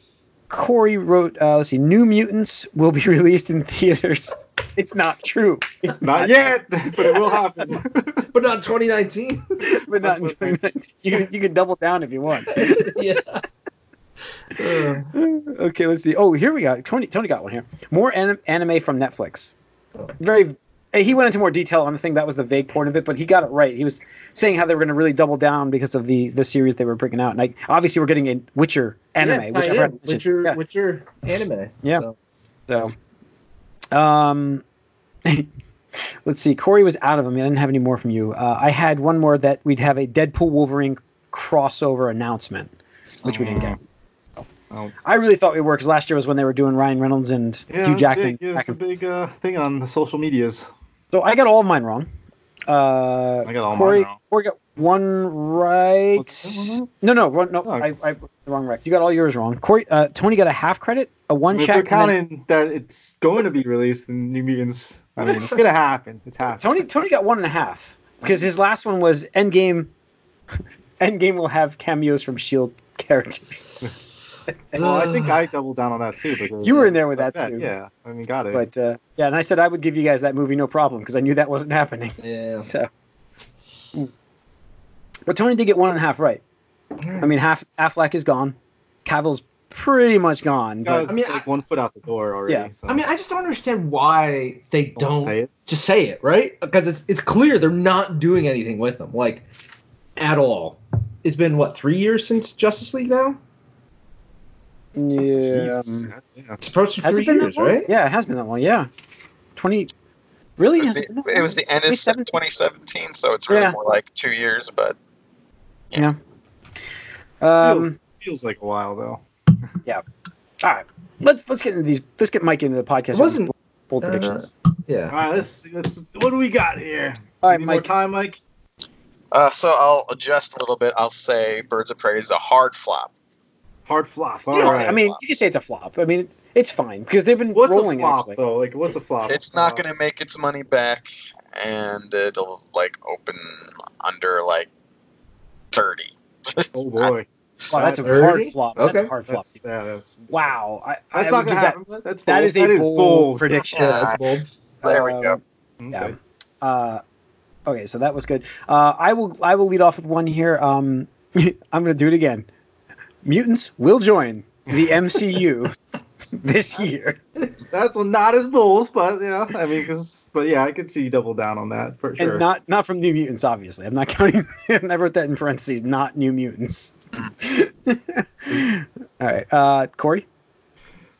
Corey wrote, uh, let's see, New Mutants will be released in theaters. It's not true. It's not yet, but it will happen. But not 2019. But not in 2019. You can, you can double down if you want. yeah. Uh, okay, let's see. Oh, here we go. Tony Tony got one here. More anim- anime from Netflix. Very. He went into more detail on the thing that was the vague point of it, but he got it right. He was saying how they were going to really double down because of the the series they were bringing out. And like, obviously, we're getting a Witcher anime, yeah, which I tie forgot in to your Yeah. with your anime. Yeah. So, So, um, let's see. Corey was out of them. I didn't have any more from you. Uh, I had one more that we'd have a Deadpool Wolverine crossover announcement, which we didn't get. Oh. I really thought we were because last year was when they were doing Ryan Reynolds and Yeah, Hugh Jackman. big. Yeah, back it's a big uh, thing on the social medias. So I got all of mine wrong. Uh, I got all mine wrong. Corey got one right. What's that one? No, no, one, no. Oh. I, I the wrong right. You got all yours wrong. Corey, uh, Tony got a half credit, a one If check. we're and then- counting that it's going to be released in New Mutants, I mean, it's gonna happen. It's happening. Tony, Tony got one and a half because his last one was Endgame. Endgame will have cameos from Shield characters, Well, I think I doubled down on that too. Because You were in there with I that, too. Yeah, I mean, got it. but uh, yeah, and I said I would give you guys that movie no problem because I knew that wasn't happening. Yeah. So, but Tony did get one and a half right. I mean, half Affleck is gone, Cavill's pretty much gone. But I mean, like I- one foot out the door already. Yeah. So. I mean, I just don't understand why they Don't don't say it. just say it, right? Because it's it's clear they're not doing anything with them, like at all. It's been what three years since Justice League now? Yeah, um, Yeah. It's approaching has three it been years, right? Yeah, it has been that long. Yeah, twenty. Really? It was, the, it it was the end of 2017? 2017, so it's really Yeah. more like two years. But Yeah. Um, Feels like a while though. Yeah. All right, let's let's get into these. Let's get Mike into the podcast. It wasn't- bold uh, predictions. Yeah. All right, let's, let's. What do we got here? all right, Need more Mike. time, Mike. uh, so I'll adjust a little bit. I'll say Birds of Prey is a hard flop. Hard flop. All You don't right. say- I mean, you can say it's a flop. I mean, it's fine because they've been what's a flop actually. though? Like, what's a flop? It's not going to make its money back, and it'll like open under like 30. Oh boy. Wow, that's a That- hard 30? flop. That's a hard flop. That's, yeah, that's. Wow, I, That's I not gonna give that- happen. That's bold. is a That is bold, prediction. Yeah, that's bold. There we go. Um, Yeah. Uh, okay, so that was good. Uh, I will I will lead off with one here. Um, I'm going to do it again. Mutants will join the MCU this year. That's one not as bold, but yeah, I mean, 'cause- but yeah, I could see double down on that for sure. And not not from New Mutants, obviously. I'm not counting. I wrote that in parentheses. Not New Mutants. All right, uh, Corey.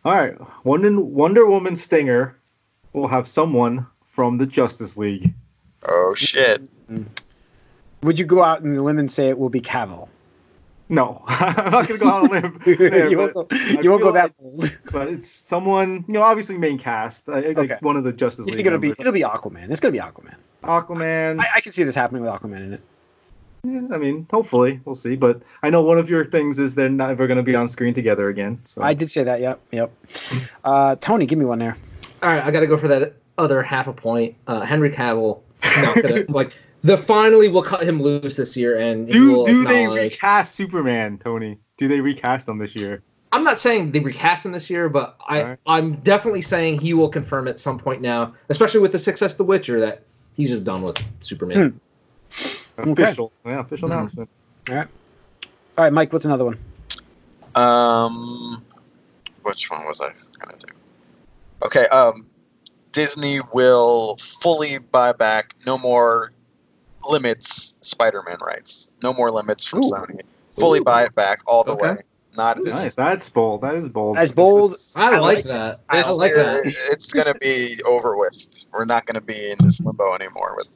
All right, Wonder Wonder Woman Stinger will have someone from the Justice League. Oh shit. Would you go out on the limb and say it will be Cavill? No, I'm not gonna go out on a limb. there, you won't go, you won't go that like- bold. but it's someone, you know, obviously main cast, like Okay. one of the Justice It's League. gonna be it'll be Aquaman. It's gonna be Aquaman. Aquaman. I, I can see this happening with Aquaman in it. Yeah, I mean, hopefully we'll see. But I know one of your things is they're never gonna be on screen together again. So I did say that. Yep, yep. Uh, Tony, give me one there. All right, I got to go for that other half a point. Uh, Henry Cavill, not gonna like. The finally will cut him loose this year, and he do will do they recast Superman, Tony? Do they recast him this year? I'm not saying they recast him this year, but I Alright. I'm definitely saying he will confirm at some point now, especially with the success of The Witcher, that he's just done with Superman. Okay. Official, yeah, official Mhm. announcement. All right, Mike. What's another one? Um, which one was I gonna do? Okay. Um, Disney will fully buy back. No more limits. Spider-Man rights. No more limits from Ooh. Sony. Fully Ooh. buy it back all the Okay. way. Not this. Nice. That's bold. That is bold. That's bold. I, I like like- that. I like year, that. it's gonna be over with. We're not gonna be in this limbo anymore. With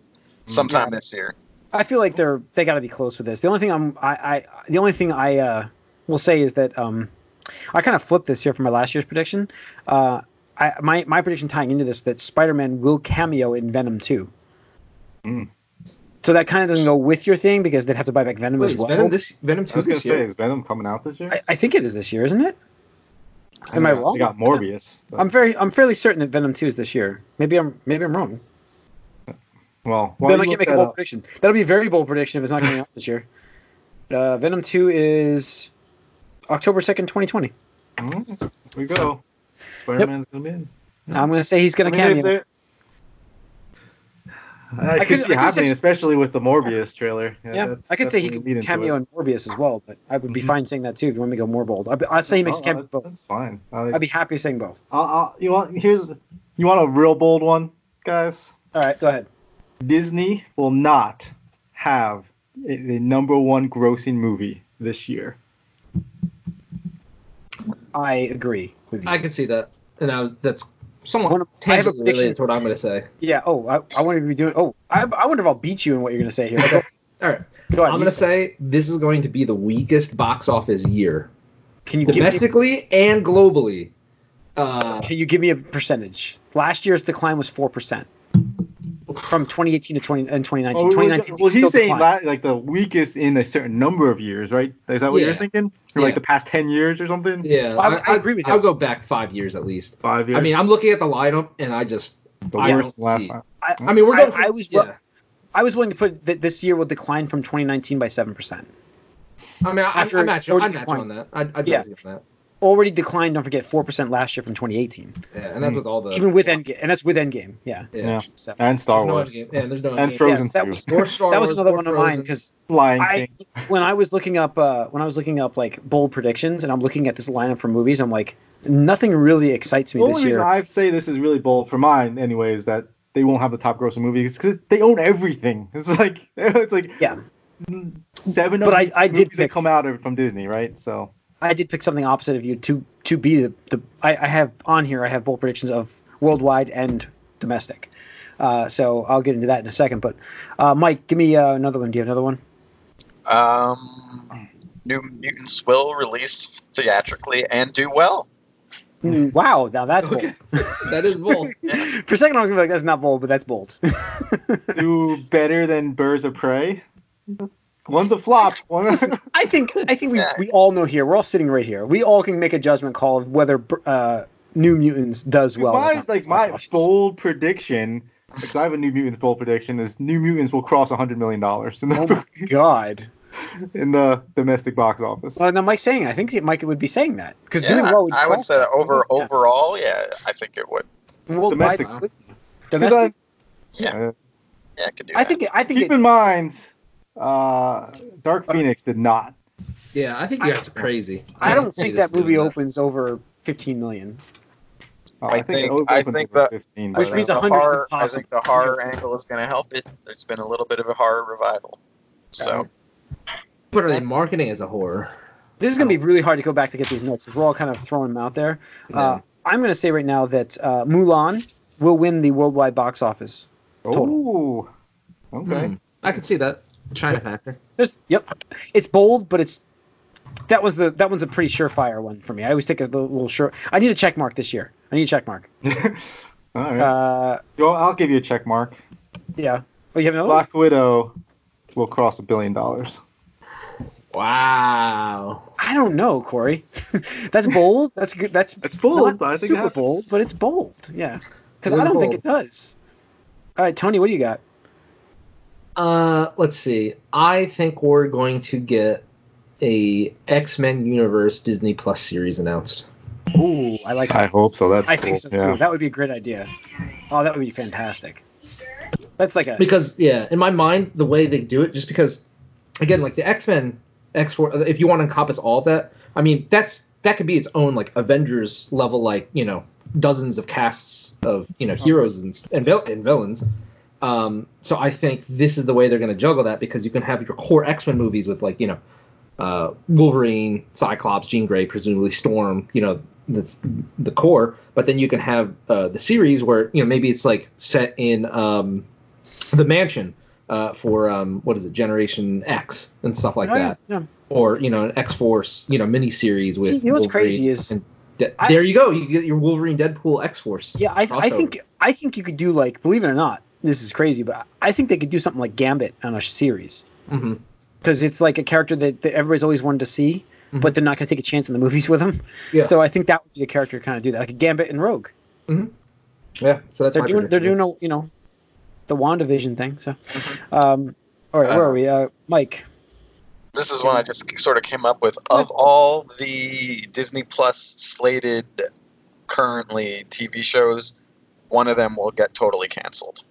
sometime this year. I feel like they're they got to be close with this. The only thing I'm I, I the only thing I uh, will say is that um, I kind of flipped this here from my last year's prediction. Uh, I my my prediction tying into this that Spider-Man will cameo in Venom 2. Mm. So that kind of doesn't go with your thing because they'd have to buy back Venom Wait, as well. Venom this Venom two I was gonna this say, year? is Venom coming out this year? I, I think it is this year, isn't it? Am I They wrong? got Morbius. but- I'm very I'm fairly certain that Venom 2 is this year. Maybe I'm maybe I'm wrong. well, while then you I can't make a that bold up- prediction. That'll be a very bold prediction if it's not coming out this year. Uh, Venom 2 is October 2nd, 2020. Mm, we go. Spider-Man's gonna be in. I'm going to say he's going I to mean, cameo. they- I, I could could- see I could happening, say- especially with the Morbius trailer. yeah, that's I could say he definitely could cameo in Morbius as well, but I would be Mhm. fine saying that too if you want me to go more bold. I'd, I'd say he makes Oh, a cameo in that- both. That's fine. I, I'd be happy saying both. I'll, I'll, you want here's you want a real bold one, guys. All right, go ahead. Disney will not have a, the number one grossing movie this year. I agree with you. I can see that, and I, that's somewhat One of- I have a prediction. related to what I'm going to say. yeah. Oh, I, I want to be doing. Oh, I, I wonder if I'll beat you in what you're going to say here. Go, All right, go ahead. I'm going to say this is going to be the weakest box office year, Can you give me? domestically and globally. Uh, Can you give me a percentage? Last year's decline was four percent. From 2018 to 20 and 2019. Oh, well, 2019. well, he's saying declined. la- like the weakest in a certain number of years, right? Is that what you're Yeah. thinking? Or like the past ten years or something? Yeah, I- I agree with you. I'll go back five years at least. Five years. I mean, I'm looking at the lineup and I just. the I worst don't last see- time. I, I mean, we're I- going. from- I was yeah. I was willing to put that this year will decline from 2019 by seven percent. I mean, I, after I'm matching. already I'm matching on that. I, I Yeah. yeah. on that. Already declined. Don't forget four percent last year from 2018, Yeah, and that's with all the. even with Endgame, and that's with Endgame. Yeah. yeah. Yeah. So, And Star There's no Wars. Endgame. Yeah, there's no and Endgame. Frozen Yes, that too. was- Or Star that was another or one of mine because Lion I when I was looking up uh, when I was looking up like bold predictions and I'm looking at this lineup for movies, I'm like nothing really excites me The this only reason year. I say this is really bold for mine, anyway, is that they won't have the top grossing movies because they own everything. It's like it's like Yeah. seven But of I- I did movies that pick- come out from Disney, right? So I did pick something opposite of you to to be the, the I, I have on here I have bold predictions of worldwide and domestic. Uh, so I'll get into that in a second. But uh, Mike, give me uh, another one. Do you have another one? Um, New Mutants will release theatrically and do well. Mm, Wow, now that's bold. That is bold. For a second, I was gonna be like, "That's not bold," but that's bold. do better than Birds of Prey. One's a flop. One. I think I think we, Yeah. we all know here. We're all sitting right here. We all can make a judgment call of whether uh, New Mutants does well. my like my bold prediction. Because I have a New Mutants bold prediction is New Mutants will cross hundred million dollars in Oh the my god! in the domestic box office. Well, now Mike's saying. I think Mike would be saying that because doing well. would I would say that over Yeah. overall, yeah, I think it would. Worldwide- domestic. Wow. Domestic. Yeah. Uh, Yeah, I could do I that. think. I think. keep It, in mind, uh, Dark Phoenix did not. Yeah, I think that's crazy. I don't think that movie doing opens over 15 million. Oh, I it think- opens I think like that- 15, Which means a the hundred's horror, I think the horror angle is going to help it. There's been a little bit of a horror revival. So But are they marketing as a horror? This is going to be really hard to go back to get these notes because we're all kind of throwing them out there. Uh, I'm going to say right now that uh, Mulan will win the worldwide box office. oh, okay. Hmm. I can see that. The China factor. There's, yep, it's bold, but it's that was the that one's a pretty surefire one for me. I always take a little, little sure. I need a check mark this year. I need a check mark. All right. Uh, Well, I'll give you a check mark. yeah. Oh, you have another? one? Black Widow will cross a billion dollars. Wow. I don't know, Corey. that's bold. That's good. That's It's bold, but I think super bold, but it's bold. Yeah, because I don't think it does. All right, Tony, what do you got? Uh, let's see. I think we're going to get a X Men Universe Disney Plus series announced. Ooh, I like I that. hope so. That's I think so cool. too. That would be a great idea. Oh, that would be fantastic. That's like a Because yeah, in my mind, the way they do it, just because, again, like the X Men, X Force, if you want to encompass all of that, I mean, that's that could be its own like Avengers level, like you know, dozens of casts of you know heroes and and, vil- and villains. Um, so I think this is the way they're going to juggle that because you can have your core X Men movies with like you know, uh, Wolverine, Cyclops, Jean Grey, presumably Storm, you know, the the core, but then you can have uh, the series where you know maybe it's like set in um, the mansion uh, for um, what is it, Generation X and stuff like Oh, that, yeah. or you know an X Force you know miniseries with. See, you know what's Wolverine crazy is- and De- I- there you go, you get your Wolverine Deadpool X Force. Yeah, I, I think I think you could do like believe it or not, this is crazy, but I think they could do something like Gambit on a series because it's like a character that, that everybody's always wanted to see, Mhm. but they're not going to take a chance in the movies with him. Yeah. So I think that would be the character to kind of do that, like a Gambit and Rogue. Yeah, so that's they're my doing they're doing a you know the WandaVision thing. So, Mm-hmm. um, all right, where are we? Uh, Mike. this is one I just sort of came up with. Of all the Disney Plus slated currently TV shows, one of them will get totally canceled.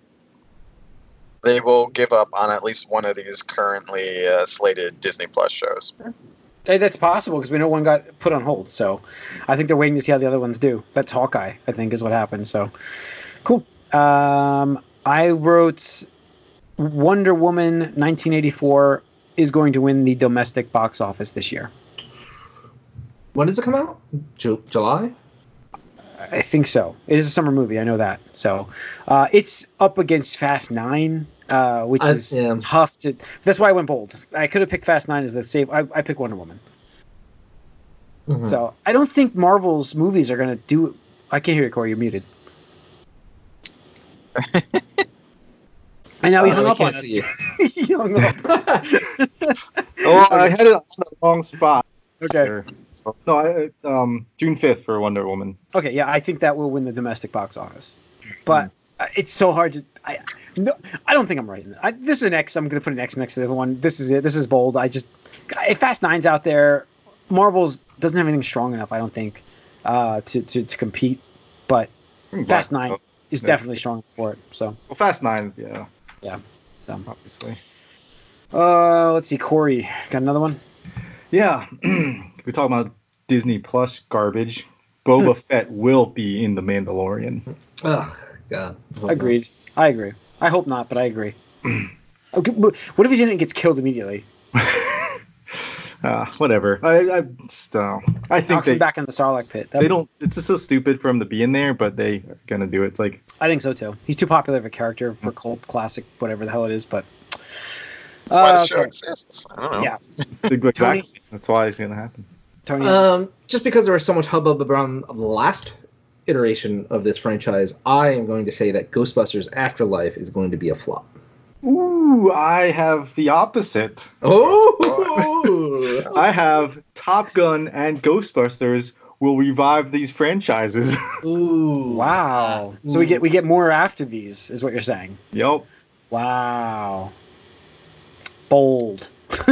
They will give up on at least one of these currently uh, slated Disney Plus shows. Hey, that's possible because we know one got put on hold. So I think they're waiting to see how the other ones do. That's Hawkeye, I think, is what happened. So cool. Um, I wrote Wonder Woman 1984 is going to win the domestic box office this year. When does it come out? Ju- July. I think so. It is a summer movie. I know that. So uh, it's up against Fast Nine, uh, which I- is yeah. tough to. That's why I went bold. I could have picked Fast Nine as the safe. I, I picked Wonder Woman. Mhm. So I don't think Marvel's movies are going to do. I can't hear you, Corey. You're muted. I know he Oh, hung we up on can't us. see he hung up. Oh, I had it on the wrong spot. Okay. sir. So, no, I, um, June 5th for Wonder Woman. Okay, yeah, I think that will win the domestic box office, but uh, it's so hard to. I no, I don't think I'm right. in I, this is an X. I'm gonna put an X next to the other one. This is it. This is bold. I just if Fast Nine's out there. Marvel's doesn't have anything strong enough. I don't think uh, to, to to compete, but Hmm, Fast Black- Nine is Yeah. definitely strong for it. So Well, Fast Nine, yeah, Yeah. so obviously. uh, let's see. Corey got another one. Yeah, we talk about Disney Plus garbage. Boba Fett will be in The Mandalorian. Ugh, God. Agreed. I agree. I hope not, but I agree. Okay, but what if he's in it and gets killed immediately? uh, whatever. I, I just, uh, I think Knocks him they, back in the Sarlacc pit. That- they don't. It's just so stupid for him to be in there, but they are gonna do it. It's like I think so too. He's too popular of a character for cult classic, whatever the hell it is. But That's why Uh, the show okay. exists. I don't know. yeah, exactly. That's why it's gonna happen. Tony. Um, just because there was so much hubbub around the last iteration of this franchise, I am going to say that Ghostbusters Afterlife is going to be a flop. Ooh, I have the opposite. Oh, I have Top Gun and Ghostbusters will revive these franchises. Ooh, wow. So we get we get more after these, is what you're saying? yep. Wow. Bold.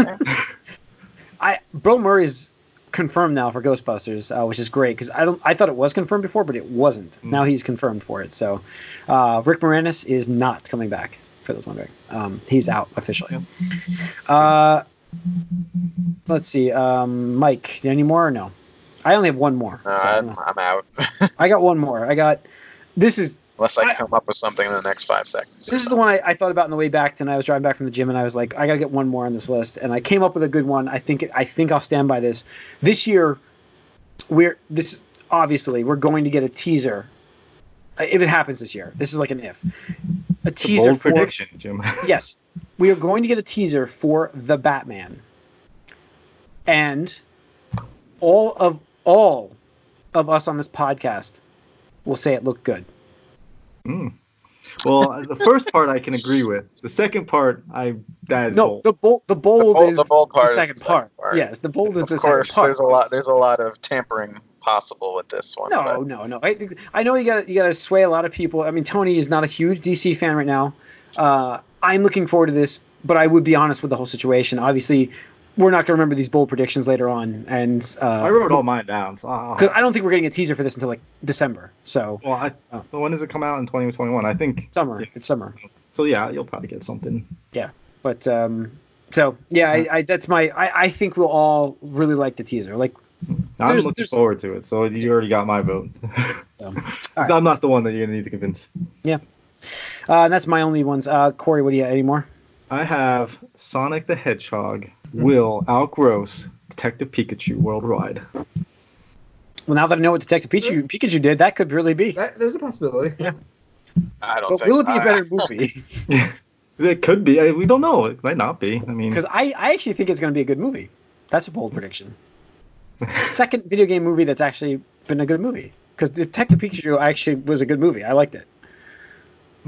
I Bill Murray's confirmed now for Ghostbusters, uh, which is great because I don't I thought it was confirmed before, but it wasn't. Mm. Now he's confirmed for it. So uh, Rick Moranis is not coming back. For those wondering, um, he's out officially. Uh, let's see, um, Mike. Any more or no? I only have one more. Uh, so I'm, I'm out. I got one more. I got. This is Unless I I- come up with something in the next five seconds. this is the one I, I thought about on the way back. And I was driving back from the gym, and I was like, I gotta get one more on this list. And I came up with a good one. I think I think I'll stand by this. This year, we're this obviously we're going to get a teaser. uh, If it happens this year, this is like an if. A It's a teaser bold for prediction, Jim. yes, we are going to get a teaser for the Batman, and all of all of us on this podcast will say it looked good. Mm. Well, the first part I can agree with. The second part, I that is No, bold. the bold, the bold, bold- is the bold part the is second the part. second part. Yes, the bold is the of course, second part. there's a lot. There's a lot of tampering possible with this one. No, but no, no. I, I know you got you got to sway a lot of people. I mean, Tony is not a huge DC fan right now. Uh, I'm looking forward to this, but I would be honest with the whole situation. Obviously, we're not going to remember these bold predictions later on, and uh, I wrote all mine down. So because I don't think we're getting a teaser for this until like December. So well, I, Oh. so when does it come out in 2021? I think. summer, Yeah. it's summer. So yeah, you'll probably get something. Yeah, but um, so yeah, I, I that's my. I, I think we'll all really like the teaser. Like, I'm There's- looking there's- forward to it. So you already got my vote. 'Cause right. I'm not the one that you're gonna need to convince. Yeah, uh, that's my only ones. Uh, Corey, what do you have anymore? I have Sonic the Hedgehog. Mm-hmm. will outgross Detective Pikachu worldwide. Well, now that I know what Detective Pikachu Pikachu did, that could really be. That, there's a possibility. I don't But think. will it be a I- better movie? It could be. I- We don't know. It might not be. I mean, Because I, I actually think it's going to be a good movie. That's a bold prediction. Second video game movie that's actually been a good movie. Because Detective Pikachu actually was a good movie. I liked it.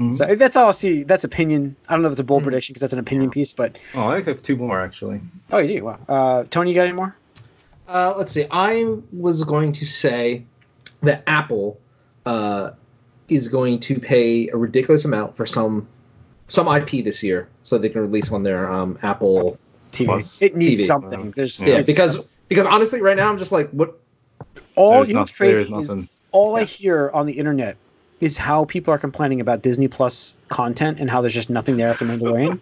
Mhm. So that's all I'll see. That's opinion. I don't know if it's a bold Mhm. prediction because that's an opinion piece, but oh, I have two more actually. oh, you do. Wow. Uh, Tony, you got any more? Uh, let's see. I was going to say that Apple uh, is going to pay a ridiculous amount for some some IP this year, so they can release on their um, Apple. TV. Plus it needs TV. something. There's Yeah, Yeah, there's- because because honestly, right now I'm just like, what? all There's you know crazy is nothing. all I hear on the internet is how people are complaining about Disney Plus content and how there's just nothing there after Mandalorian.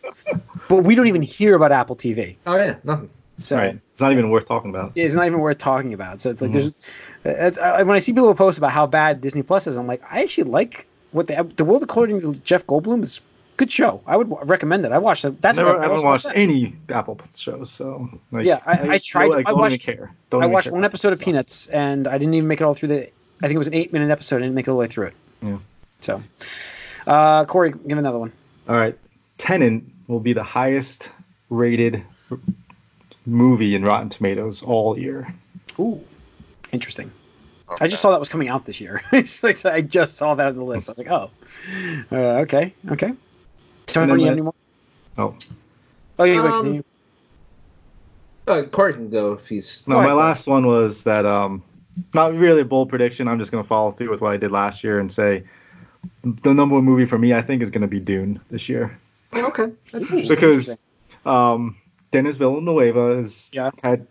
but we don't even hear about Apple TV. Oh yeah, nothing. So right. It's not even worth talking about. Yeah, it's not even worth talking about. So it's like Mhm. there's, it's, I, when I see people post about how bad Disney Plus is, I'm like, I actually like what the the world according to Jeff Goldblum is good show. I would recommend it. I watched it. That's Never, I I haven't watched that. any Apple shows, so like, Yeah, I- I tried- I, I don't watched- even care. Don't I even watched care. one episode of So, Peanuts, and I didn't even make it all through the. I think it was an eight minute episode. I didn't make it all the way through it. Yeah. So, uh, Corey, give another one. All right, Tenet will be the highest rated movie in Rotten Tomatoes all year. Ooh, interesting. Okay. I just saw that was coming out this year. Like, I just saw that on the list. I was like, oh, uh, okay, okay. Tony, then you my- have? Oh. Oh, yeah, wait. Um, continue. Uh, Corey can go if he's. No, Go my ahead, last one was that um, not really a bold prediction. I'm just gonna follow through with what I did last year and say the number one movie for me, I think, is gonna be Dune this year okay, that's interesting. because um, Denis Villeneuve has Yeah. had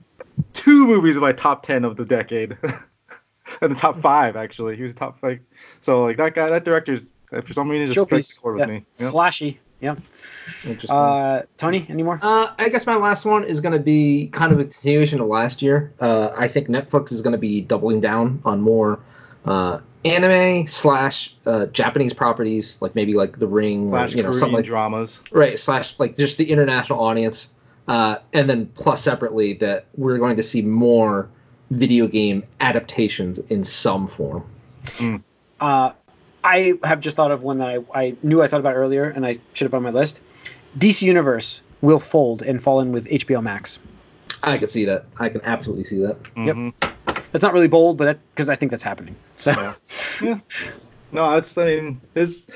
two movies in my top ten of the decade, and the top five actually. He was top five. So like that guy, that director's for some reason just strikes Showpiece. a chord Yeah. with me. Yeah. Flashy. Yeah. Interesting. Uh, Tony, any more? Uh, I guess my last one is going to be kind of a continuation of last year. Uh, I think Netflix is going to be doubling down on more uh, anime slash uh, Japanese properties, like maybe like The Ring, or, Flash you know, Korean something like dramas. right slash like just the international audience, uh, and then plus separately that we're going to see more video game adaptations in some form. Uh, I have just thought of one that I, I knew I thought about earlier, and I should have put on my list. DC Universe will fold and fall in with HBO Max. I can see that. I can absolutely see that. Yep. Mhm. That's not really bold, but that because I think that's happening. So Yeah. Yeah. No, it's I mean it's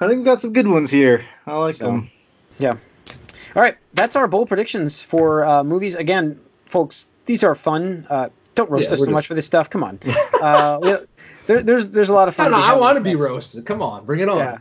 I think we've got some good ones here. I like So- them. Yeah. All right, that's our bold predictions for uh, movies. Again, folks, these are fun. Uh, don't roast Yeah, us we're so much for this stuff. Come on. Uh, we- there, there's there's a lot of fun. no, I want to be roasted. Come on, bring it on. Yeah.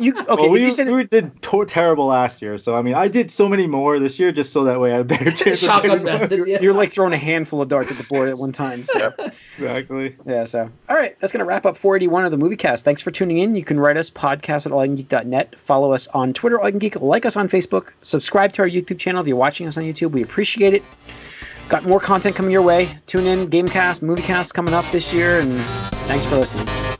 You okay? well, we, you said we did to- terrible last year, so I mean, I did so many more this year just so that way I had a better chance. of Shotgun getting method. Yeah. you're like throwing a handful of darts at the board at one time. So. Exactly. Yeah, so all right, that's gonna wrap up 481 of the movie cast. Thanks for tuning in. You can write us podcast at allicangeek.net. Follow us on Twitter, All Geek. Like us on Facebook. Subscribe to our YouTube channel if you're watching us on YouTube. We appreciate it. Got more content coming your way. Tune in, Gamecast, Moviecast coming up this year, and thanks for listening.